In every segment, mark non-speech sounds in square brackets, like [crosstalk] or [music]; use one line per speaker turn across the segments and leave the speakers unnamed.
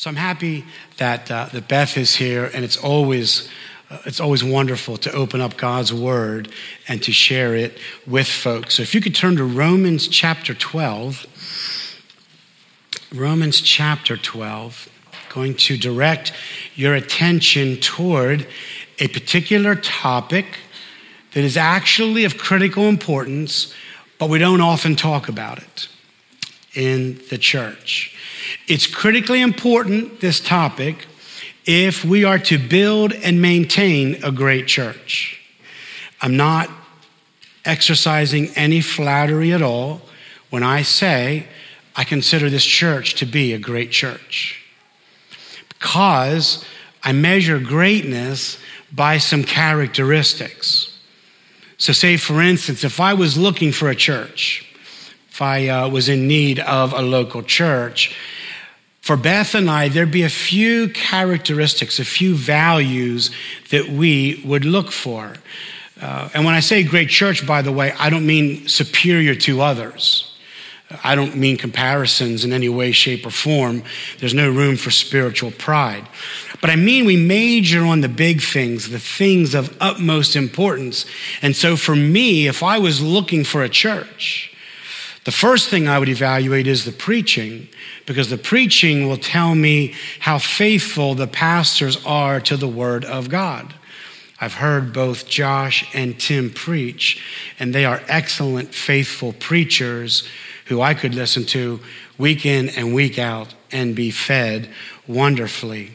So I'm happy that, uh, that Beth is here, and it's always, uh, it's always wonderful to open up God's Word and to share it with folks. So if you could turn to Romans chapter 12. Romans chapter 12, going to direct your attention toward a particular topic that is actually of critical importance, but we don't often talk about it in the church. It's critically important, this topic, if we are to build and maintain a great church. I'm not exercising any flattery at all when I say I consider this church to be a great church. Because I measure greatness by some characteristics. So, say for instance, if I was looking for a church, I uh, was in need of a local church, for Beth and I, there'd be a few characteristics, a few values that we would look for. Uh, and when I say great church, by the way, I don't mean superior to others. I don't mean comparisons in any way, shape, or form. There's no room for spiritual pride. But I mean we major on the big things, the things of utmost importance. And so for me, if I was looking for a church, the first thing I would evaluate is the preaching, because the preaching will tell me how faithful the pastors are to the Word of God. I've heard both Josh and Tim preach, and they are excellent, faithful preachers who I could listen to week in and week out and be fed wonderfully.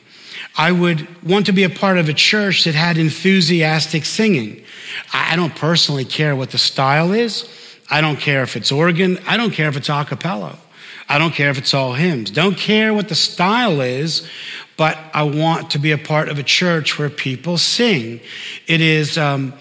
I would want to be a part of a church that had enthusiastic singing. I don't personally care what the style is. I don't care if it's organ. I don't care if it's a cappella. I don't care if it's all hymns. Don't care what the style is, but I want to be a part of a church where people sing. It is um,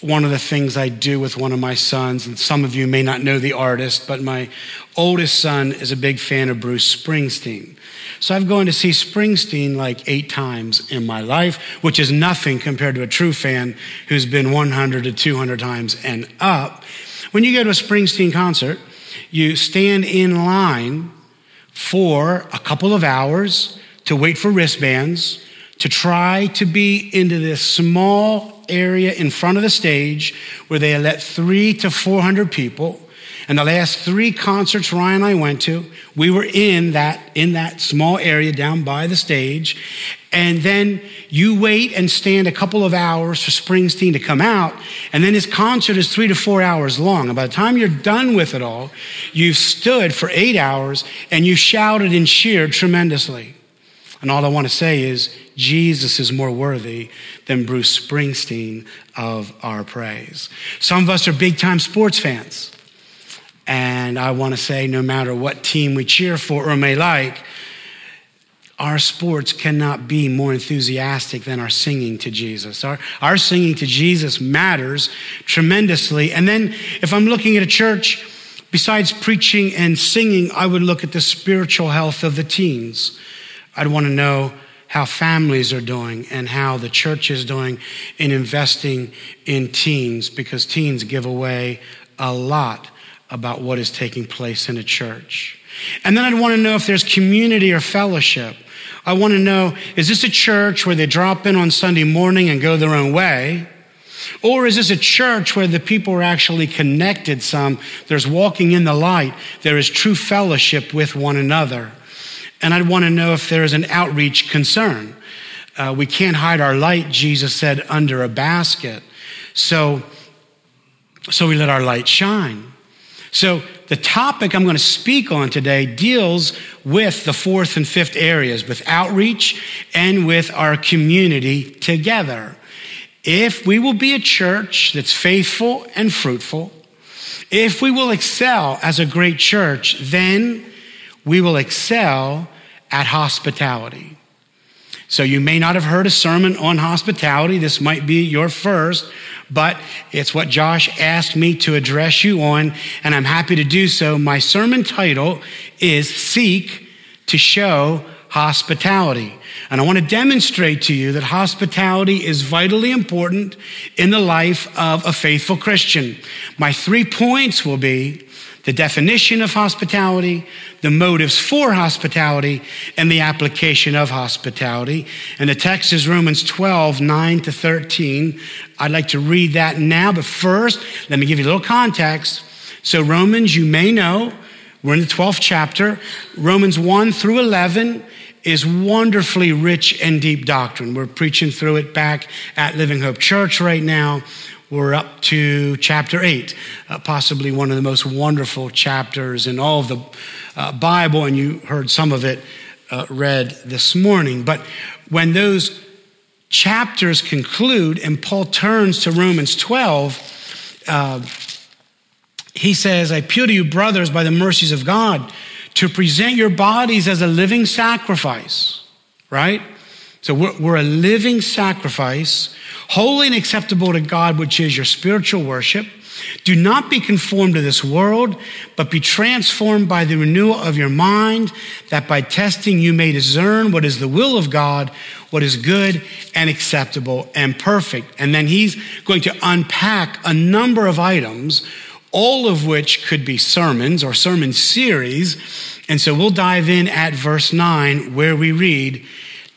one of the things I do with one of my sons, and some of you may not know the artist, but my oldest son is a big fan of Bruce Springsteen. So I've gone to see Springsteen like eight times in my life, which is nothing compared to a true fan who's been 100 to 200 times and up. When you go to a Springsteen concert, you stand in line for a couple of hours to wait for wristbands, to try to be into this small area in front of the stage where they let three to 400 people. And the last three concerts Ryan and I went to, we were in that, in that small area down by the stage. And then you wait and stand a couple of hours for Springsteen to come out. And then his concert is three to four hours long. And by the time you're done with it all, you've stood for eight hours and you shouted and cheered tremendously. And all I want to say is, Jesus is more worthy than Bruce Springsteen of our praise. Some of us are big time sports fans. And I want to say, no matter what team we cheer for or may like, our sports cannot be more enthusiastic than our singing to Jesus. Our, our singing to Jesus matters tremendously. And then if I'm looking at a church, besides preaching and singing, I would look at the spiritual health of the teens. I'd want to know how families are doing and how the church is doing in investing in teens because teens give away a lot about what is taking place in a church. And then I'd want to know if there's community or fellowship. I want to know is this a church where they drop in on Sunday morning and go their own way? Or is this a church where the people are actually connected some? There's walking in the light, there is true fellowship with one another. And I'd want to know if there is an outreach concern. Uh, we can't hide our light, Jesus said, under a basket. So, so we let our light shine. So, the topic I'm going to speak on today deals with the fourth and fifth areas, with outreach and with our community together. If we will be a church that's faithful and fruitful, if we will excel as a great church, then we will excel at hospitality. So you may not have heard a sermon on hospitality. This might be your first, but it's what Josh asked me to address you on, and I'm happy to do so. My sermon title is Seek to Show Hospitality. And I want to demonstrate to you that hospitality is vitally important in the life of a faithful Christian. My three points will be the definition of hospitality, the motives for hospitality, and the application of hospitality. And the text is Romans 12, 9 to 13. I'd like to read that now, but first, let me give you a little context. So, Romans, you may know, we're in the 12th chapter. Romans 1 through 11 is wonderfully rich and deep doctrine. We're preaching through it back at Living Hope Church right now. We're up to chapter 8, uh, possibly one of the most wonderful chapters in all of the uh, Bible, and you heard some of it uh, read this morning. But when those chapters conclude and Paul turns to Romans 12, uh, he says, I appeal to you, brothers, by the mercies of God, to present your bodies as a living sacrifice, right? So we're, we're, a living sacrifice, holy and acceptable to God, which is your spiritual worship. Do not be conformed to this world, but be transformed by the renewal of your mind, that by testing you may discern what is the will of God, what is good and acceptable and perfect. And then he's going to unpack a number of items, all of which could be sermons or sermon series. And so we'll dive in at verse 9, where we read,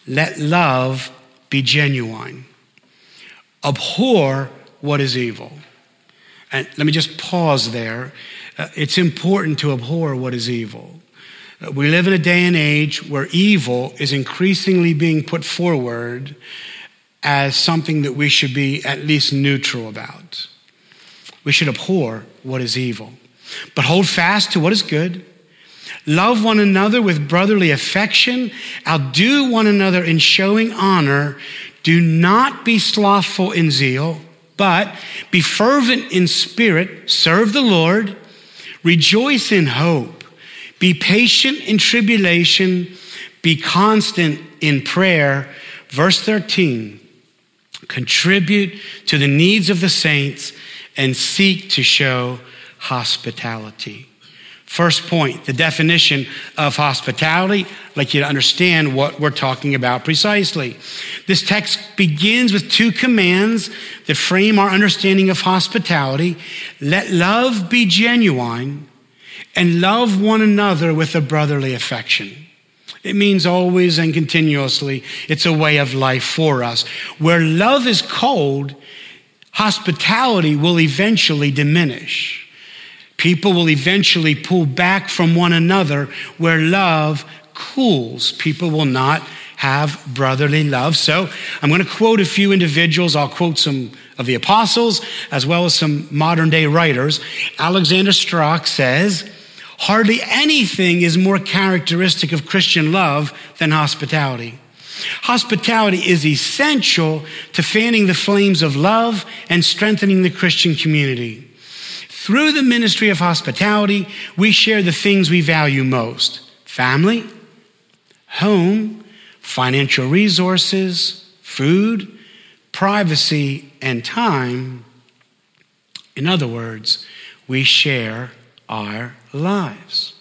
let love be genuine. Abhor what is evil. And let me just pause there. Uh, it's important to abhor what is evil. Uh, we live in a day and age where evil is increasingly being put forward as something that we should be at least neutral about. We should abhor what is evil, but hold fast to what is good Love one another with brotherly affection. Outdo one another in showing honor. Do not be slothful in zeal, but be fervent in spirit. Serve the Lord. Rejoice in hope. Be patient in tribulation. Be constant in prayer. Verse 13 contribute to the needs of the saints and seek to show hospitality. First point, the definition of hospitality. I'd like you to understand what we're talking about precisely. This text begins with two commands that frame our understanding of hospitality. Let love be genuine and love one another with a brotherly affection. It means always and continuously. It's a way of life for us. Where love is cold, hospitality will eventually diminish. People will eventually pull back from one another where love cools. People will not have brotherly love. So I'm going to quote a few individuals. I'll quote some of the apostles as well as some modern day writers. Alexander Strauch says, Hardly anything is more characteristic of Christian love than hospitality. Hospitality is essential to fanning the flames of love and strengthening the Christian community. Through the ministry of hospitality, we share the things we value most family, home, financial resources, food, privacy, and time. In other words, we share our lives.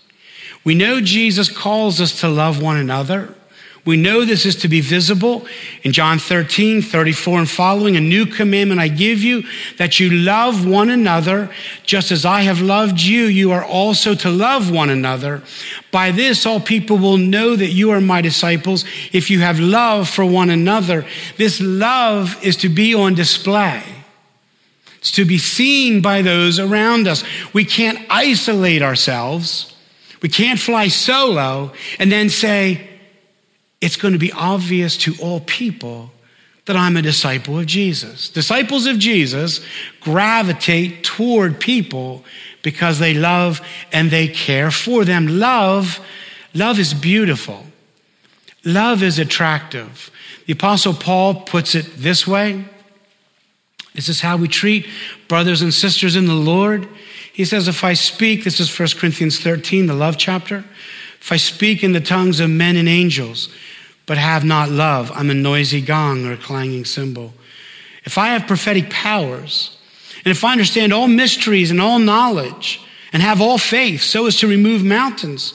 We know Jesus calls us to love one another. We know this is to be visible in John 13, 34 and following. A new commandment I give you that you love one another just as I have loved you. You are also to love one another. By this, all people will know that you are my disciples if you have love for one another. This love is to be on display. It's to be seen by those around us. We can't isolate ourselves. We can't fly solo and then say, it's going to be obvious to all people that I'm a disciple of Jesus. Disciples of Jesus gravitate toward people because they love and they care for them. Love, love is beautiful. Love is attractive. The apostle Paul puts it this way. This is how we treat brothers and sisters in the Lord. He says, if I speak, this is 1 Corinthians 13, the love chapter. If I speak in the tongues of men and angels, but have not love, I'm a noisy gong or a clanging cymbal. If I have prophetic powers, and if I understand all mysteries and all knowledge, and have all faith so as to remove mountains,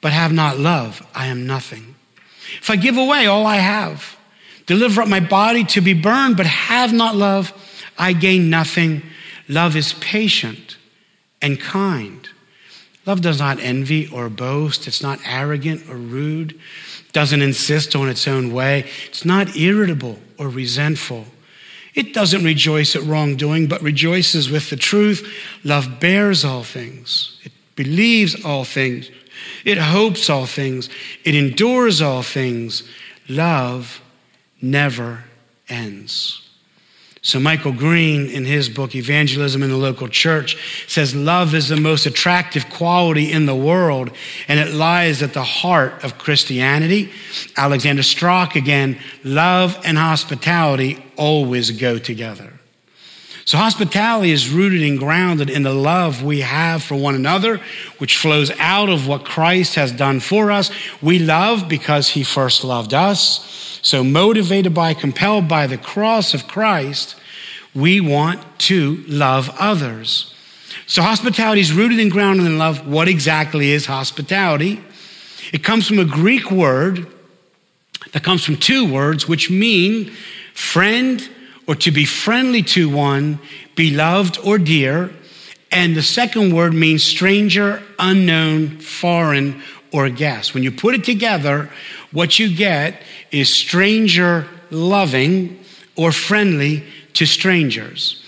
but have not love, I am nothing. If I give away all I have, deliver up my body to be burned, but have not love, I gain nothing. Love is patient and kind. Love does not envy or boast. It's not arrogant or rude. Doesn't insist on its own way. It's not irritable or resentful. It doesn't rejoice at wrongdoing, but rejoices with the truth. Love bears all things. It believes all things. It hopes all things. It endures all things. Love never ends. So, Michael Green, in his book, Evangelism in the Local Church, says love is the most attractive quality in the world, and it lies at the heart of Christianity. Alexander Strauch, again, love and hospitality always go together. So, hospitality is rooted and grounded in the love we have for one another, which flows out of what Christ has done for us. We love because he first loved us. So, motivated by, compelled by the cross of Christ, we want to love others. So, hospitality is rooted and grounded in love. What exactly is hospitality? It comes from a Greek word that comes from two words which mean friend or to be friendly to one, beloved or dear. And the second word means stranger, unknown, foreign, or guest. When you put it together, what you get is stranger loving or friendly to strangers.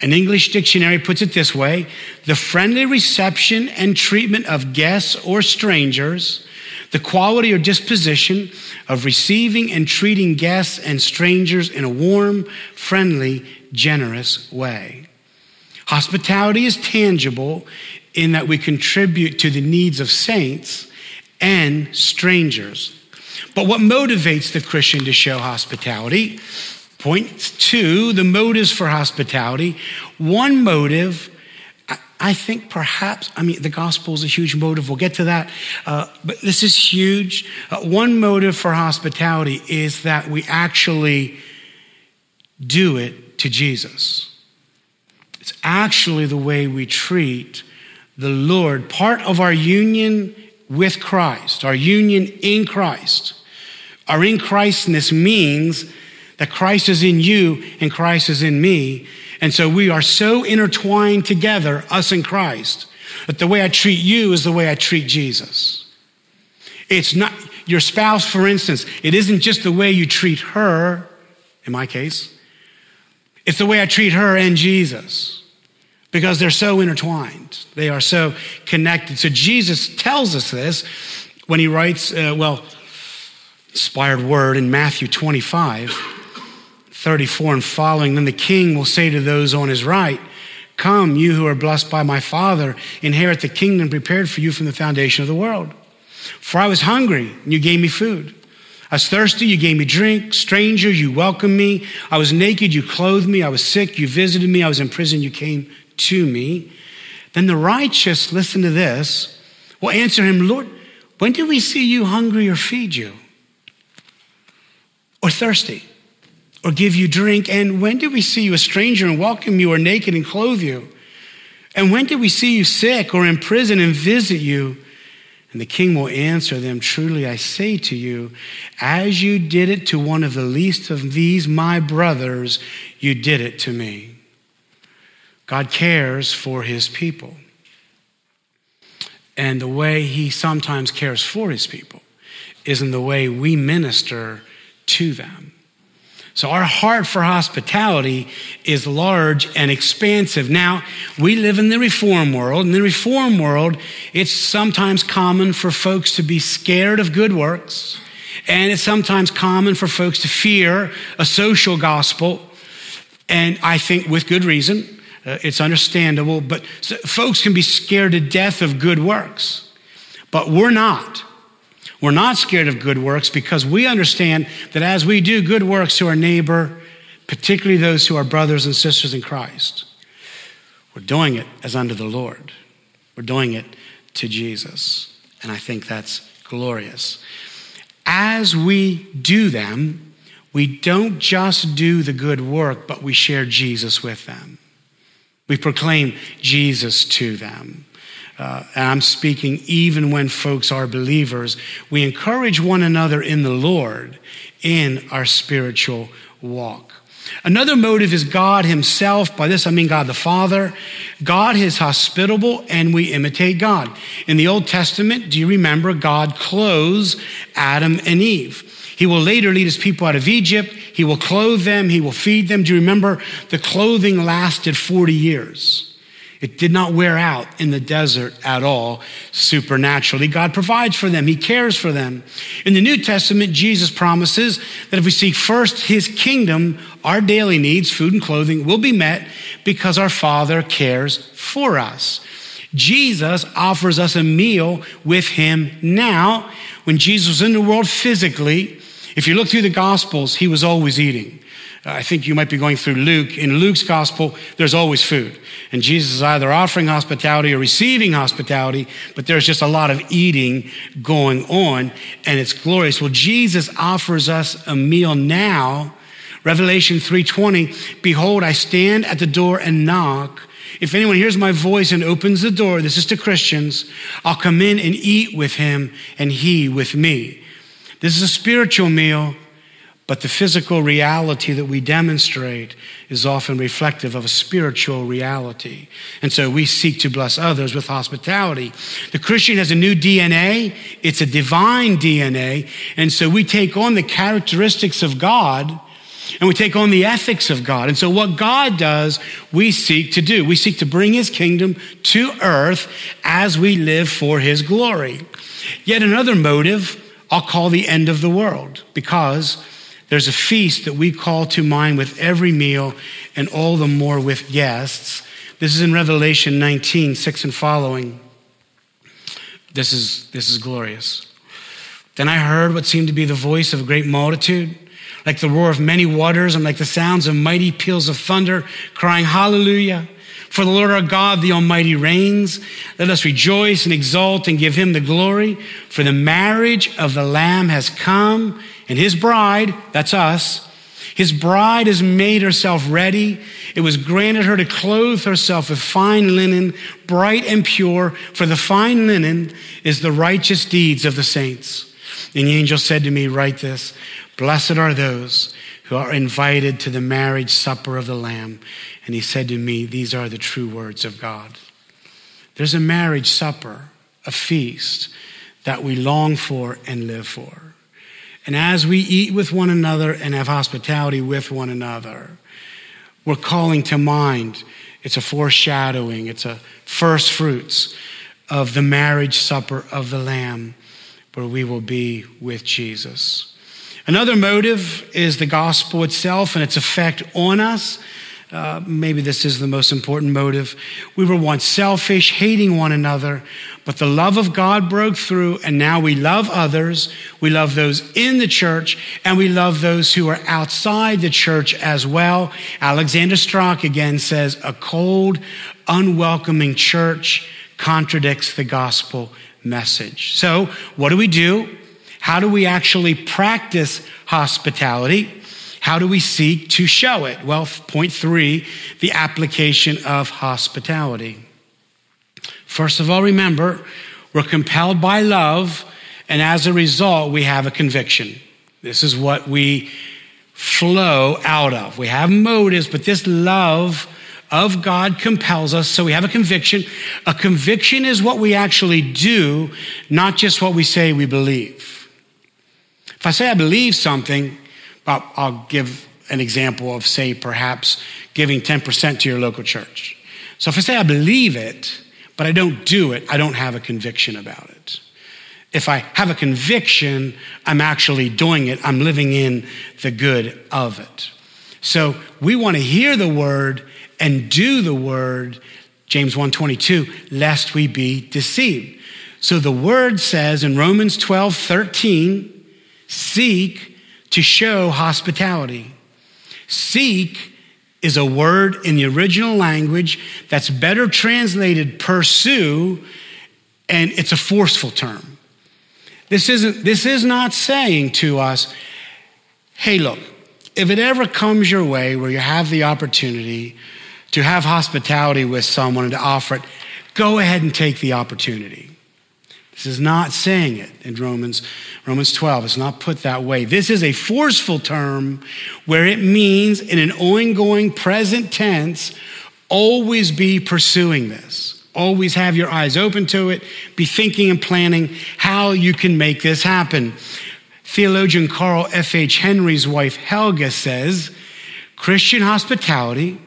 An English dictionary puts it this way the friendly reception and treatment of guests or strangers, the quality or disposition of receiving and treating guests and strangers in a warm, friendly, generous way. Hospitality is tangible in that we contribute to the needs of saints and strangers. But what motivates the Christian to show hospitality? Point two, the motives for hospitality. One motive, I think perhaps, I mean, the gospel is a huge motive. We'll get to that. Uh, but this is huge. Uh, one motive for hospitality is that we actually do it to Jesus. It's actually the way we treat the Lord, part of our union with Christ, our union in Christ. Our in Christness means that Christ is in you and Christ is in me. And so we are so intertwined together, us and Christ, that the way I treat you is the way I treat Jesus. It's not your spouse, for instance, it isn't just the way you treat her, in my case, it's the way I treat her and Jesus because they're so intertwined. They are so connected. So Jesus tells us this when he writes, uh, well, inspired word in Matthew 25, 34 and following. Then the king will say to those on his right, Come, you who are blessed by my Father, inherit the kingdom prepared for you from the foundation of the world. For I was hungry, and you gave me food. I was thirsty, you gave me drink. Stranger, you welcomed me. I was naked, you clothed me. I was sick, you visited me. I was in prison, you came to me. Then the righteous, listen to this, will answer him, Lord, when did we see you hungry or feed you? or thirsty or give you drink? And when did we see you a stranger and welcome you or naked and clothe you? And when did we see you sick or in prison and visit you? And the king will answer them, Truly I say to you, as you did it to one of the least of these, my brothers, you did it to me. God cares for his people. And the way he sometimes cares for his people is in the way we minister to them. So our heart for hospitality is large and expansive. Now, we live in the reform world. In the reform world, it's sometimes common for folks to be scared of good works. And it's sometimes common for folks to fear a social gospel. And I think with good reason, uh, it's understandable. But folks can be scared to death of good works. But we're not. We're not scared of good works because we understand that as we do good works to our neighbor, particularly those who are brothers and sisters in Christ, we're doing it as under the Lord. We're doing it to Jesus. And I think that's glorious. As we do them, we don't just do the good work, but we share Jesus with them. We proclaim Jesus to them uh, and I'm speaking even when folks are believers, we encourage one another in the Lord in our spiritual walk. Another motive is God Himself. By this I mean God the Father. God is hospitable and we imitate God. In the Old Testament, do you remember God clothes Adam and Eve? He will later lead his people out of Egypt. He will clothe them. He will feed them. Do you remember the clothing lasted 40 years? It did not wear out in the desert at all supernaturally. God provides for them, He cares for them. In the New Testament, Jesus promises that if we seek first His kingdom, our daily needs, food and clothing, will be met because our Father cares for us. Jesus offers us a meal with Him now. When Jesus was in the world physically, if you look through the Gospels, He was always eating. I think you might be going through Luke. In Luke's gospel, there's always food. And Jesus is either offering hospitality or receiving hospitality, but there's just a lot of eating going on, and it's glorious. Well, Jesus offers us a meal now. Revelation 3:20, behold, I stand at the door and knock. If anyone hears my voice and opens the door, this is to Christians, I'll come in and eat with him and he with me. This is a spiritual meal but the physical reality that we demonstrate is often reflective of a spiritual reality. And so we seek to bless others with hospitality. The Christian has a new DNA. It's a divine DNA. And so we take on the characteristics of God and we take on the ethics of God. And so what God does, we seek to do. We seek to bring his kingdom to earth as we live for his glory. Yet another motive I'll call the end of the world because there's a feast that we call to mind with every meal and all the more with guests. This is in Revelation 19, 6 and following. This is, this is glorious. Then I heard what seemed to be the voice of a great multitude, like the roar of many waters and like the sounds of mighty peals of thunder, crying, Hallelujah! For the Lord our God, the Almighty, reigns. Let us rejoice and exult and give him the glory. For the marriage of the Lamb has come and his bride, that's us, his bride has made herself ready. It was granted her to clothe herself with fine linen, bright and pure, for the fine linen is the righteous deeds of the saints. And the angel said to me, Write this Blessed are those who are invited to the marriage supper of the Lamb. And he said to me, These are the true words of God. There's a marriage supper, a feast that we long for and live for. And as we eat with one another and have hospitality with one another, we're calling to mind. It's a foreshadowing, it's a first fruits of the marriage supper of the Lamb, where we will be with Jesus. Another motive is the gospel itself and its effect on us. Uh, maybe this is the most important motive. We were once selfish, hating one another, but the love of God broke through, and now we love others. We love those in the church, and we love those who are outside the church as well. Alexander Strauch again says, A cold, unwelcoming church contradicts the gospel message. So, what do we do? How do we actually practice hospitality? How do we seek to show it? Well, point three, the application of hospitality. First of all, remember, we're compelled by love, and as a result, we have a conviction. This is what we flow out of. We have motives, but this love of God compels us, so we have a conviction. A conviction is what we actually do, not just what we say we believe. If I say I believe something, I'll give an example of, say, perhaps giving 10% to your local church. So if I say I believe it, but I don't do it, I don't have a conviction about it. If I have a conviction, I'm actually doing it, I'm living in the good of it. So we want to hear the word and do the word, James 1:22, lest we be deceived. So the word says in Romans 12, 13, seek to show hospitality. Seek is a word in the original language that's better translated pursue, and it's a forceful term. This, isn't, this is not saying to us, hey, look, if it ever comes your way where you have the opportunity to have hospitality with someone and to offer it, go ahead and take the opportunity. This is not saying it in Romans, Romans 12. It's not put that way. This is a forceful term where it means, in an ongoing present tense, always be pursuing this. Always have your eyes open to it. Be thinking and planning how you can make this happen. Theologian Carl F.H. Henry's wife, Helga, says Christian hospitality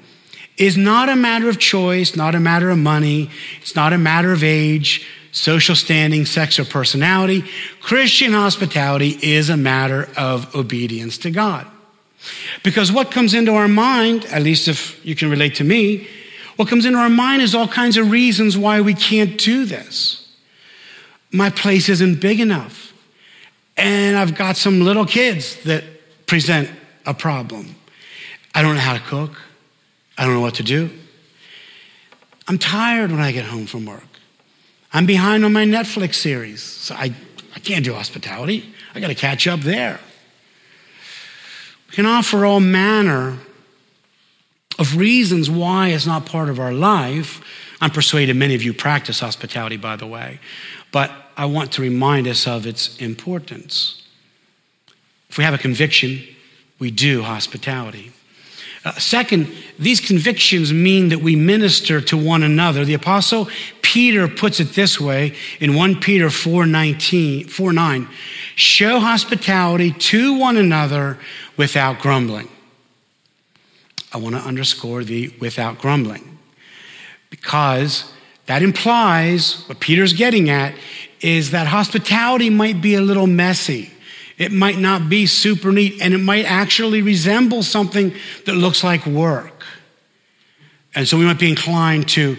is not a matter of choice, not a matter of money, it's not a matter of age, social standing, sex, or personality. Christian hospitality is a matter of obedience to God. Because what comes into our mind, at least if you can relate to me, what comes into our mind is all kinds of reasons why we can't do this. My place isn't big enough. And I've got some little kids that present a problem. I don't know how to cook. I don't know what to do. I'm tired when I get home from work. I'm behind on my Netflix series, so I, I can't do hospitality. I got to catch up there. We can offer all manner of reasons why it's not part of our life. I'm persuaded many of you practice hospitality, by the way, but I want to remind us of its importance. If we have a conviction, we do hospitality. Uh, second, these convictions mean that we minister to one another. The apostle Peter puts it this way in 1 Peter 4, 19, 4 9 show hospitality to one another without grumbling. I want to underscore the without grumbling because that implies what Peter's getting at is that hospitality might be a little messy. It might not be super neat, and it might actually resemble something that looks like work. And so we might be inclined to,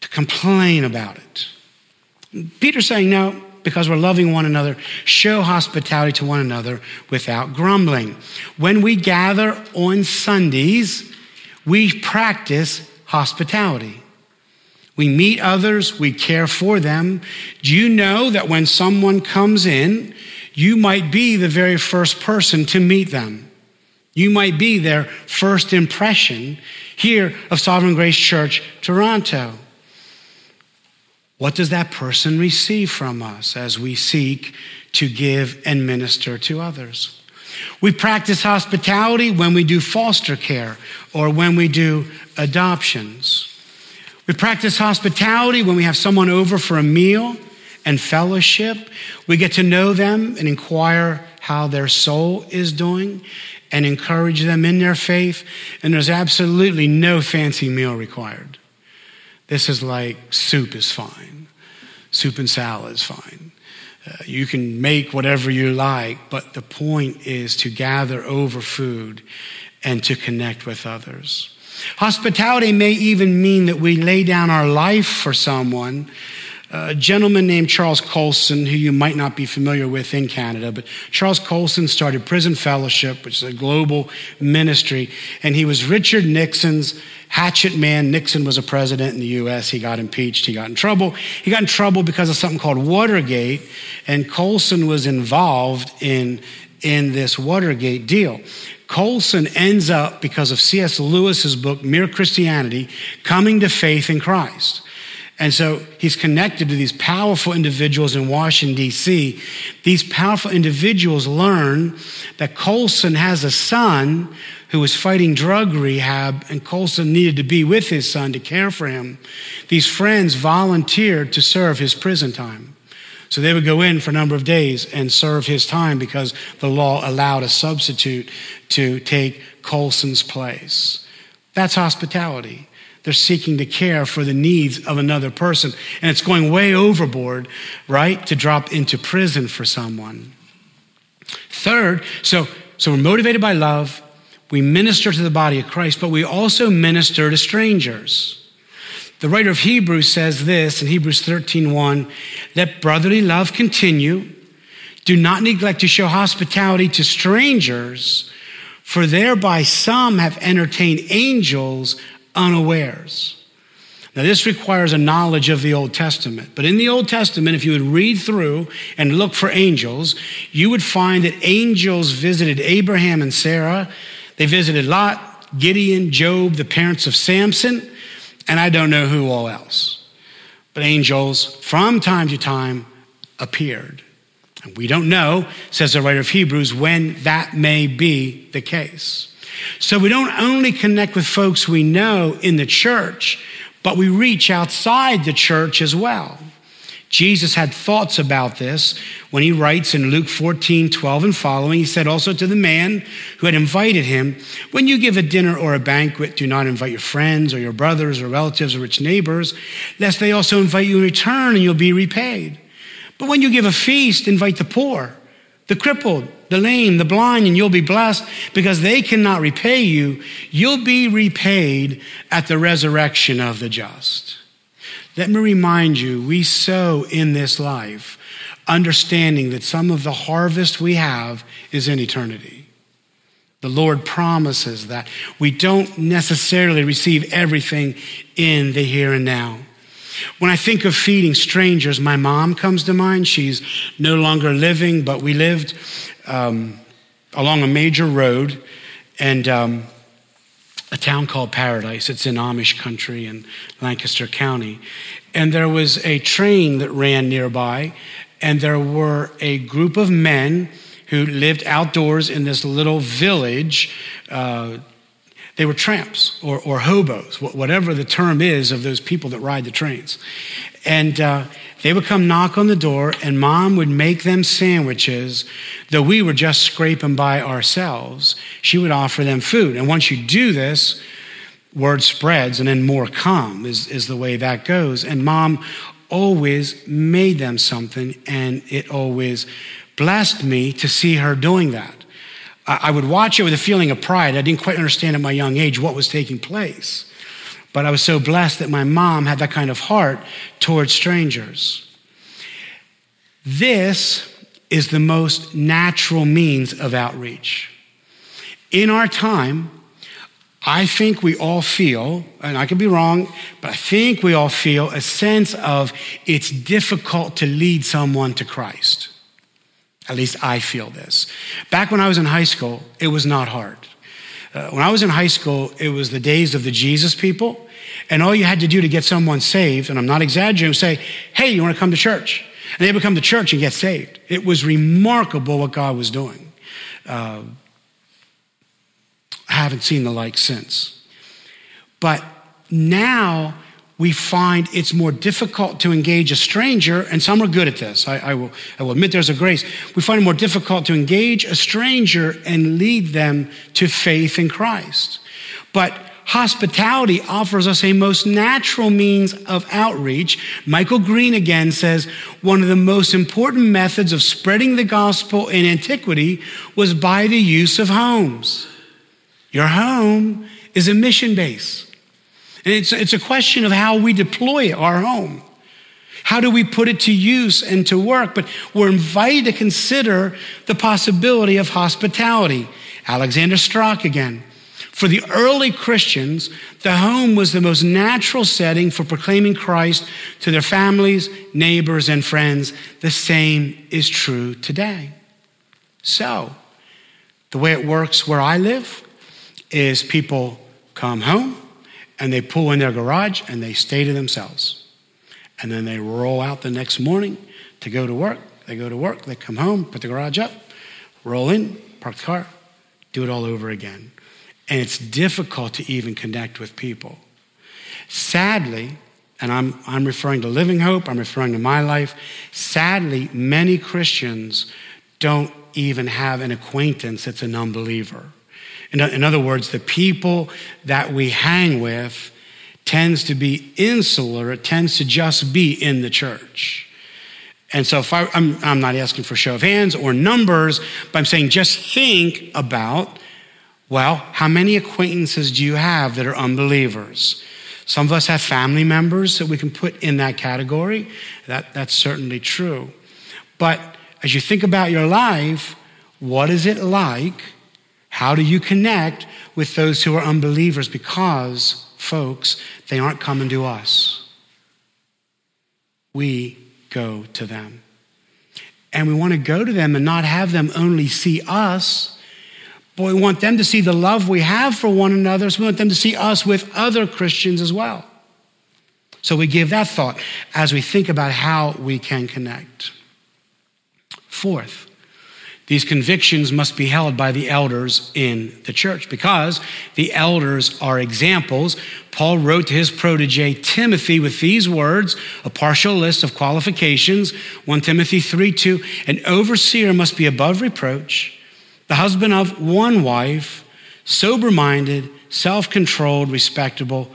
to complain about it. Peter's saying, no, because we're loving one another, show hospitality to one another without grumbling. When we gather on Sundays, we practice hospitality. We meet others, we care for them. Do you know that when someone comes in, you might be the very first person to meet them. You might be their first impression here of Sovereign Grace Church, Toronto. What does that person receive from us as we seek to give and minister to others? We practice hospitality when we do foster care or when we do adoptions. We practice hospitality when we have someone over for a meal and fellowship. We get to know them and inquire how their soul is doing and encourage them in their faith. And there's absolutely no fancy meal required. This is like soup is fine, soup and salad is fine. Uh, you can make whatever you like, but the point is to gather over food and to connect with others. Hospitality may even mean that we lay down our life for someone a gentleman named Charles Colson, who you might not be familiar with in Canada, but Charles Colson started Prison Fellowship, which is a global ministry, and he was Richard Nixon's hatchet man. Nixon was a president in the U.S. He got impeached. He got in trouble. He got in trouble because of something called Watergate, and Colson was involved in, in this Watergate deal. Colson ends up, because of C.S. Lewis's book, Mere Christianity, coming to faith in Christ. And so he's connected to these powerful individuals in Washington, D.C. These powerful individuals learn that Colson has a son who was fighting drug rehab, and Colson needed to be with his son to care for him. These friends volunteered to serve his prison time. So they would go in for a number of days and serve his time because the law allowed a substitute to take Colson's place. That's hospitality. They're seeking to care for the needs of another person. And it's going way overboard, right, to drop into prison for someone. Third, so, so we're motivated by love. We minister to the body of Christ, but we also minister to strangers. The writer of Hebrews says this in Hebrews 13:1, let brotherly love continue. Do not neglect to show hospitality to strangers, for thereby some have entertained angels unawares. Now, this requires a knowledge of the Old Testament. But in the Old Testament, if you would read through and look for angels, you would find that angels visited Abraham and Sarah. They visited Lot, Gideon, Job, the parents of Samson, and I don't know who all else. But angels, from time to time, appeared. And we don't know, says the writer of Hebrews, when that may be the case. So we don't only connect with folks we know in the church, but we reach outside the church as well. Jesus had thoughts about this when he writes in Luke 14, 12 and following. He said also to the man who had invited him, When you give a dinner or a banquet, do not invite your friends or your brothers or relatives or rich neighbors, lest they also invite you in return and you'll be repaid. But when you give a feast, invite the poor, the crippled, the lame, the blind, and you'll be blessed because they cannot repay you. You'll be repaid at the resurrection of the just. Let me remind you, we sow in this life, understanding that some of the harvest we have is in eternity. The Lord promises that we don't necessarily receive everything in the here and now. When I think of feeding strangers, my mom comes to mind. She's no longer living, but we lived um, along a major road, and um, a town called Paradise. It's in Amish country in Lancaster County. And there was a train that ran nearby, and there were a group of men who lived outdoors in this little village. Uh, they were tramps or, or, hobos, whatever the term is of those people that ride the trains. And uh, they would come knock on the door, and mom would make them sandwiches. Though we were just scraping by ourselves, she would offer them food. And once you do this, word spreads, and then more come, is, is the way that goes. And mom always made them something, and it always blessed me to see her doing that. I would watch it with a feeling of pride. I didn't quite understand at my young age what was taking place. But I was so blessed that my mom had that kind of heart towards strangers. This is the most natural means of outreach. In our time, I think we all feel, and I could be wrong, but I think we all feel a sense of it's difficult to lead someone to Christ. At least I feel this. Back when I was in high school, it was not hard. Uh, when I was in high school, it was the days of the Jesus people. And all you had to do to get someone saved, and I'm not exaggerating, say, hey, you want to come to church? And they would come to church and get saved. It was remarkable what God was doing. Uh, I haven't seen the like since. But now we find it's more difficult to engage a stranger, and some are good at this. I, I, will, I will admit there's a grace. We find it more difficult to engage a stranger and lead them to faith in Christ. But hospitality offers us a most natural means of outreach. Michael Green again says one of the most important methods of spreading the gospel in antiquity was by the use of homes. Your home is a mission base. It's, it's a question of how we deploy our home. How do we put it to use and to work? But we're invited to consider the possibility of hospitality. Alexander Strauch again. For the early Christians, the home was the most natural setting for proclaiming Christ to their families, neighbors, and friends. The same is true today. So, the way it works where I live is people come home, and they pull in their garage and they stay to themselves. And then they roll out the next morning to go to work. They go to work, they come home, put the garage up, roll in, park the car, do it all over again. And it's difficult to even connect with people. Sadly, and I'm, I'm referring to Living Hope, I'm referring to my life. Sadly, many Christians don't even have an acquaintance that's an unbeliever. In, in other words, the people that we hang with tends to be insular. It tends to just be in the church. And so if I, I'm, I'm not asking for show of hands or numbers, but I'm saying just think about, well, how many acquaintances do you have that are unbelievers? Some of us have family members that we can put in that category. That, that's certainly true. But as you think about your life, what is it like how do you connect with those who are unbelievers? Because, folks, they aren't coming to us. We go to them. And we want to go to them and not have them only see us, but we want them to see the love we have for one another. So we want them to see us with other Christians as well. So we give that thought as we think about how we can connect. Fourth, these convictions must be held by the elders in the church because the elders are examples. Paul wrote to his protege Timothy with these words, a partial list of qualifications 1 Timothy 3 2. An overseer must be above reproach, the husband of one wife, sober minded, self controlled, respectable,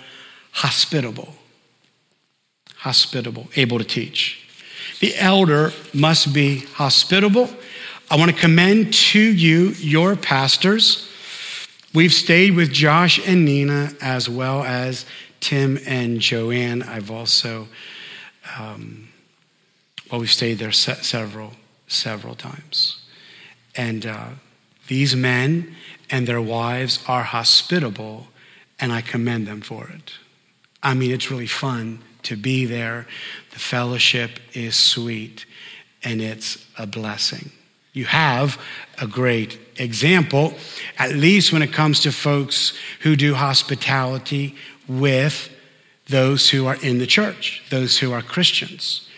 hospitable. Hospitable, able to teach. The elder must be hospitable. I want to commend to you your pastors. We've stayed with Josh and Nina as well as Tim and Joanne. I've also, um, well, we've stayed there se- several, several times. And uh, these men and their wives are hospitable, and I commend them for it. I mean, it's really fun to be there. The fellowship is sweet, and it's a blessing. You have a great example, at least when it comes to folks who do hospitality with those who are in the church, those who are Christians.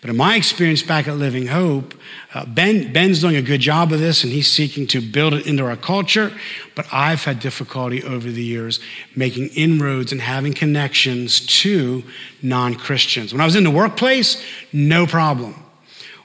But in my experience back at Living Hope, uh, ben, Ben's doing a good job of this and he's seeking to build it into our culture. But I've had difficulty over the years making inroads and having connections to non Christians. When I was in the workplace, no problem.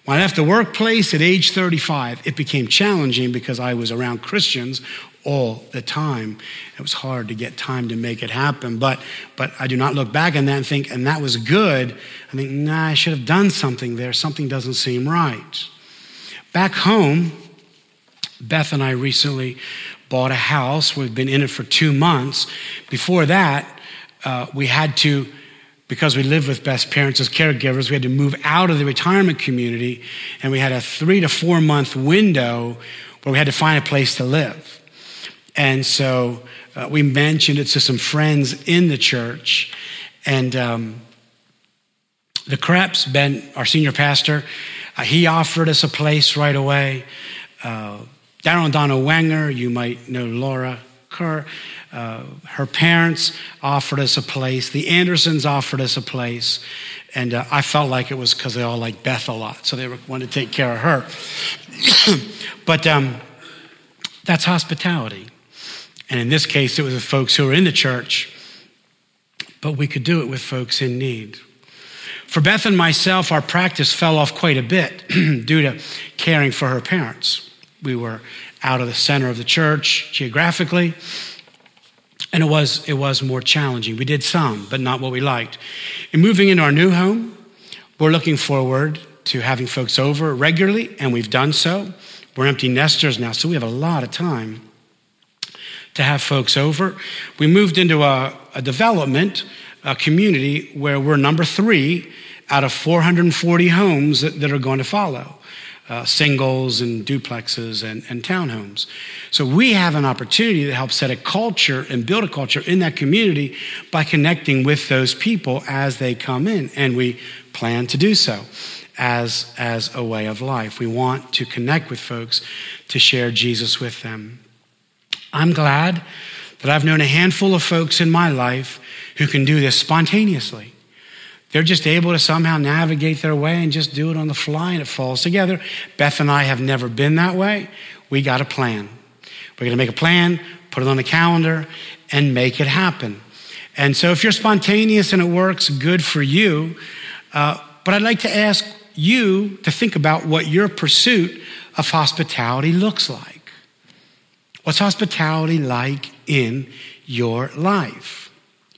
When I left the workplace at age 35, it became challenging because I was around Christians all the time. It was hard to get time to make it happen. But, but I do not look back on that and think, and that was good. I think, nah, I should have done something there. Something doesn't seem right. Back home, Beth and I recently bought a house. We've been in it for two months. Before that, uh, we had to, because we lived with Beth's parents as caregivers, we had to move out of the retirement community, and we had a three to four month window where we had to find a place to live. And so uh, we mentioned it to some friends in the church. And um, the Krebs, Ben, our senior pastor, uh, he offered us a place right away. Uh, Darren and Donna Wenger, you might know Laura Kerr. Uh, her parents offered us a place. The Andersons offered us a place. And uh, I felt like it was because they all like Beth a lot. So they wanted to take care of her. [coughs] but um, that's hospitality. And in this case, it was with folks who were in the church, but we could do it with folks in need. For Beth and myself, our practice fell off quite a bit [clears throat] due to caring for her parents. We were out of the center of the church geographically, and it was, it was more challenging. We did some, but not what we liked. In moving into our new home, we're looking forward to having folks over regularly, and we've done so. We're empty nesters now, so we have a lot of time to have folks over. We moved into a, a development a community where we're number three out of 440 homes that, that are going to follow. Uh, singles and duplexes and, and townhomes. So we have an opportunity to help set a culture and build a culture in that community by connecting with those people as they come in. And we plan to do so as, as a way of life. We want to connect with folks to share Jesus with them. I'm glad that I've known a handful of folks in my life who can do this spontaneously. They're just able to somehow navigate their way and just do it on the fly and it falls together. Beth and I have never been that way. We got a plan. We're going to make a plan, put it on the calendar, and make it happen. And so if you're spontaneous and it works, good for you. Uh, but I'd like to ask you to think about what your pursuit of hospitality looks like. What's hospitality like in your life?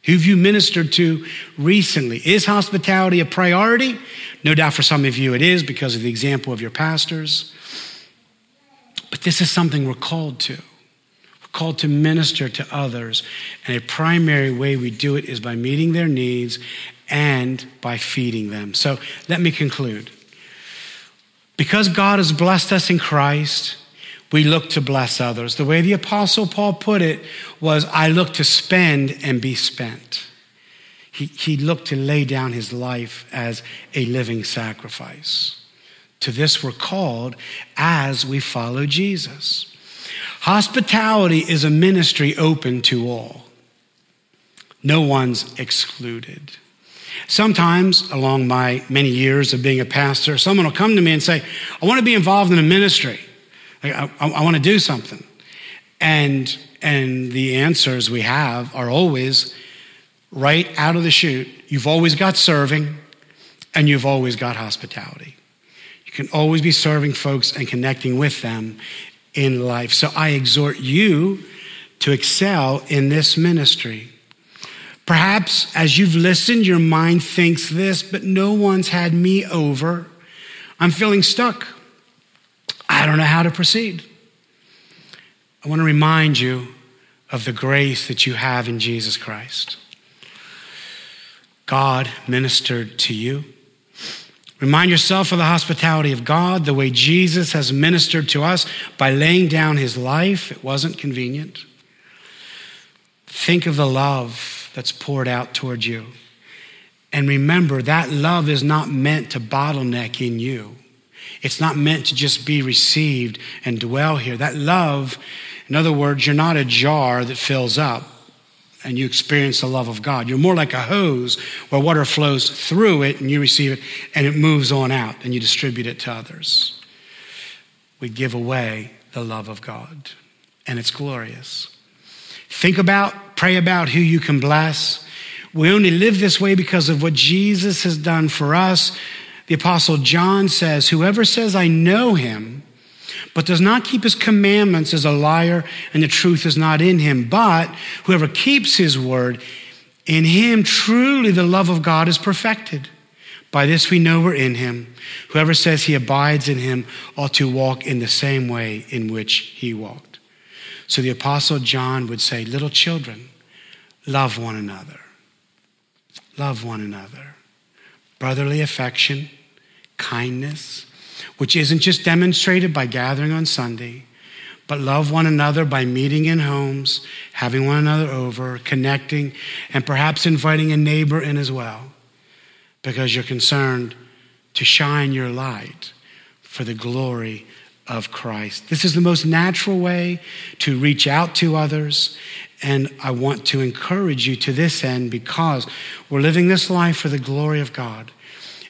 Who have you ministered to recently? Is hospitality a priority? No doubt for some of you it is because of the example of your pastors. But this is something we're called to. We're called to minister to others. And a primary way we do it is by meeting their needs and by feeding them. So let me conclude. Because God has blessed us in Christ, we look to bless others. The way the Apostle Paul put it was, I look to spend and be spent. He, he looked to lay down his life as a living sacrifice. To this we're called as we follow Jesus. Hospitality is a ministry open to all, no one's excluded. Sometimes, along my many years of being a pastor, someone will come to me and say, I want to be involved in a ministry. I, I, I want to do something. And, and the answers we have are always right out of the chute. You've always got serving, and you've always got hospitality. You can always be serving folks and connecting with them in life. So I exhort you to excel in this ministry. Perhaps as you've listened, your mind thinks this, but no one's had me over. I'm feeling stuck. I don't know how to proceed. I want to remind you of the grace that you have in Jesus Christ. God ministered to you. Remind yourself of the hospitality of God, the way Jesus has ministered to us by laying down his life. It wasn't convenient. Think of the love that's poured out toward you. And remember, that love is not meant to bottleneck in you. It's not meant to just be received and dwell here. That love, in other words, you're not a jar that fills up and you experience the love of God. You're more like a hose where water flows through it and you receive it and it moves on out and you distribute it to others. We give away the love of God and it's glorious. Think about, pray about who you can bless. We only live this way because of what Jesus has done for us. The Apostle John says, Whoever says, I know him, but does not keep his commandments is a liar, and the truth is not in him. But whoever keeps his word, in him truly the love of God is perfected. By this we know we're in him. Whoever says he abides in him ought to walk in the same way in which he walked. So the Apostle John would say, Little children, love one another. Love one another. Brotherly affection, kindness, which isn't just demonstrated by gathering on Sunday, but love one another by meeting in homes, having one another over, connecting, and perhaps inviting a neighbor in as well, because you're concerned to shine your light for the glory of Christ. This is the most natural way to reach out to others. And I want to encourage you to this end because we're living this life for the glory of God.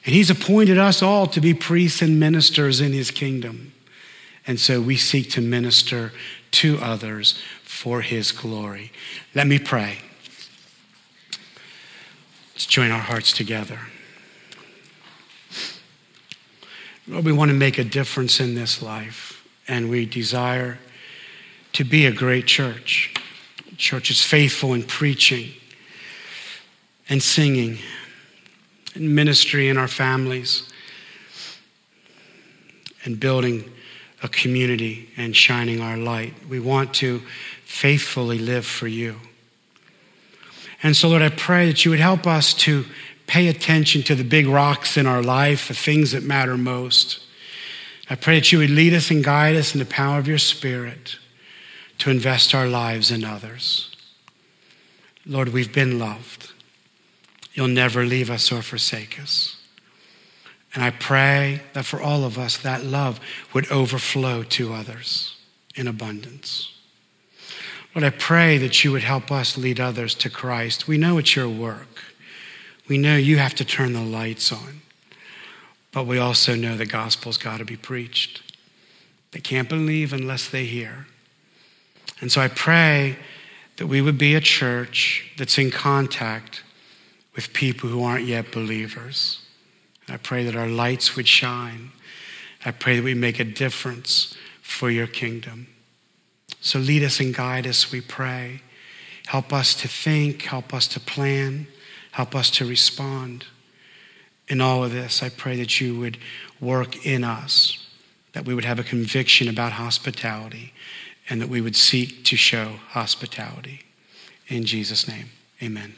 And He's appointed us all to be priests and ministers in His kingdom. And so we seek to minister to others for His glory. Let me pray. Let's join our hearts together. Lord, we want to make a difference in this life, and we desire to be a great church. church is faithful in preaching and singing and ministry in our families and building a community and shining our light. We want to faithfully live for you. And so, Lord, I pray that you would help us to pay attention to the big rocks in our life, the things that matter most. I pray that you would lead us and guide us in the power of your Spirit to invest our lives in others. Lord, we've been loved. You'll never leave us or forsake us. And I pray that for all of us, that love would overflow to others in abundance. Lord, I pray that you would help us lead others to Christ. We know it's your work. We know you have to turn the lights on, but we also know the gospel's got to be preached. They can't believe unless they hear. And so I pray that we would be a church that's in contact with people who aren't yet believers. And I pray that our lights would shine. I pray that we make a difference for your kingdom. So lead us and guide us, we pray. Help us to think, help us to plan. Help us to respond. In all of this, I pray that you would work in us, that we would have a conviction about hospitality, and that we would seek to show hospitality. In Jesus' name, amen.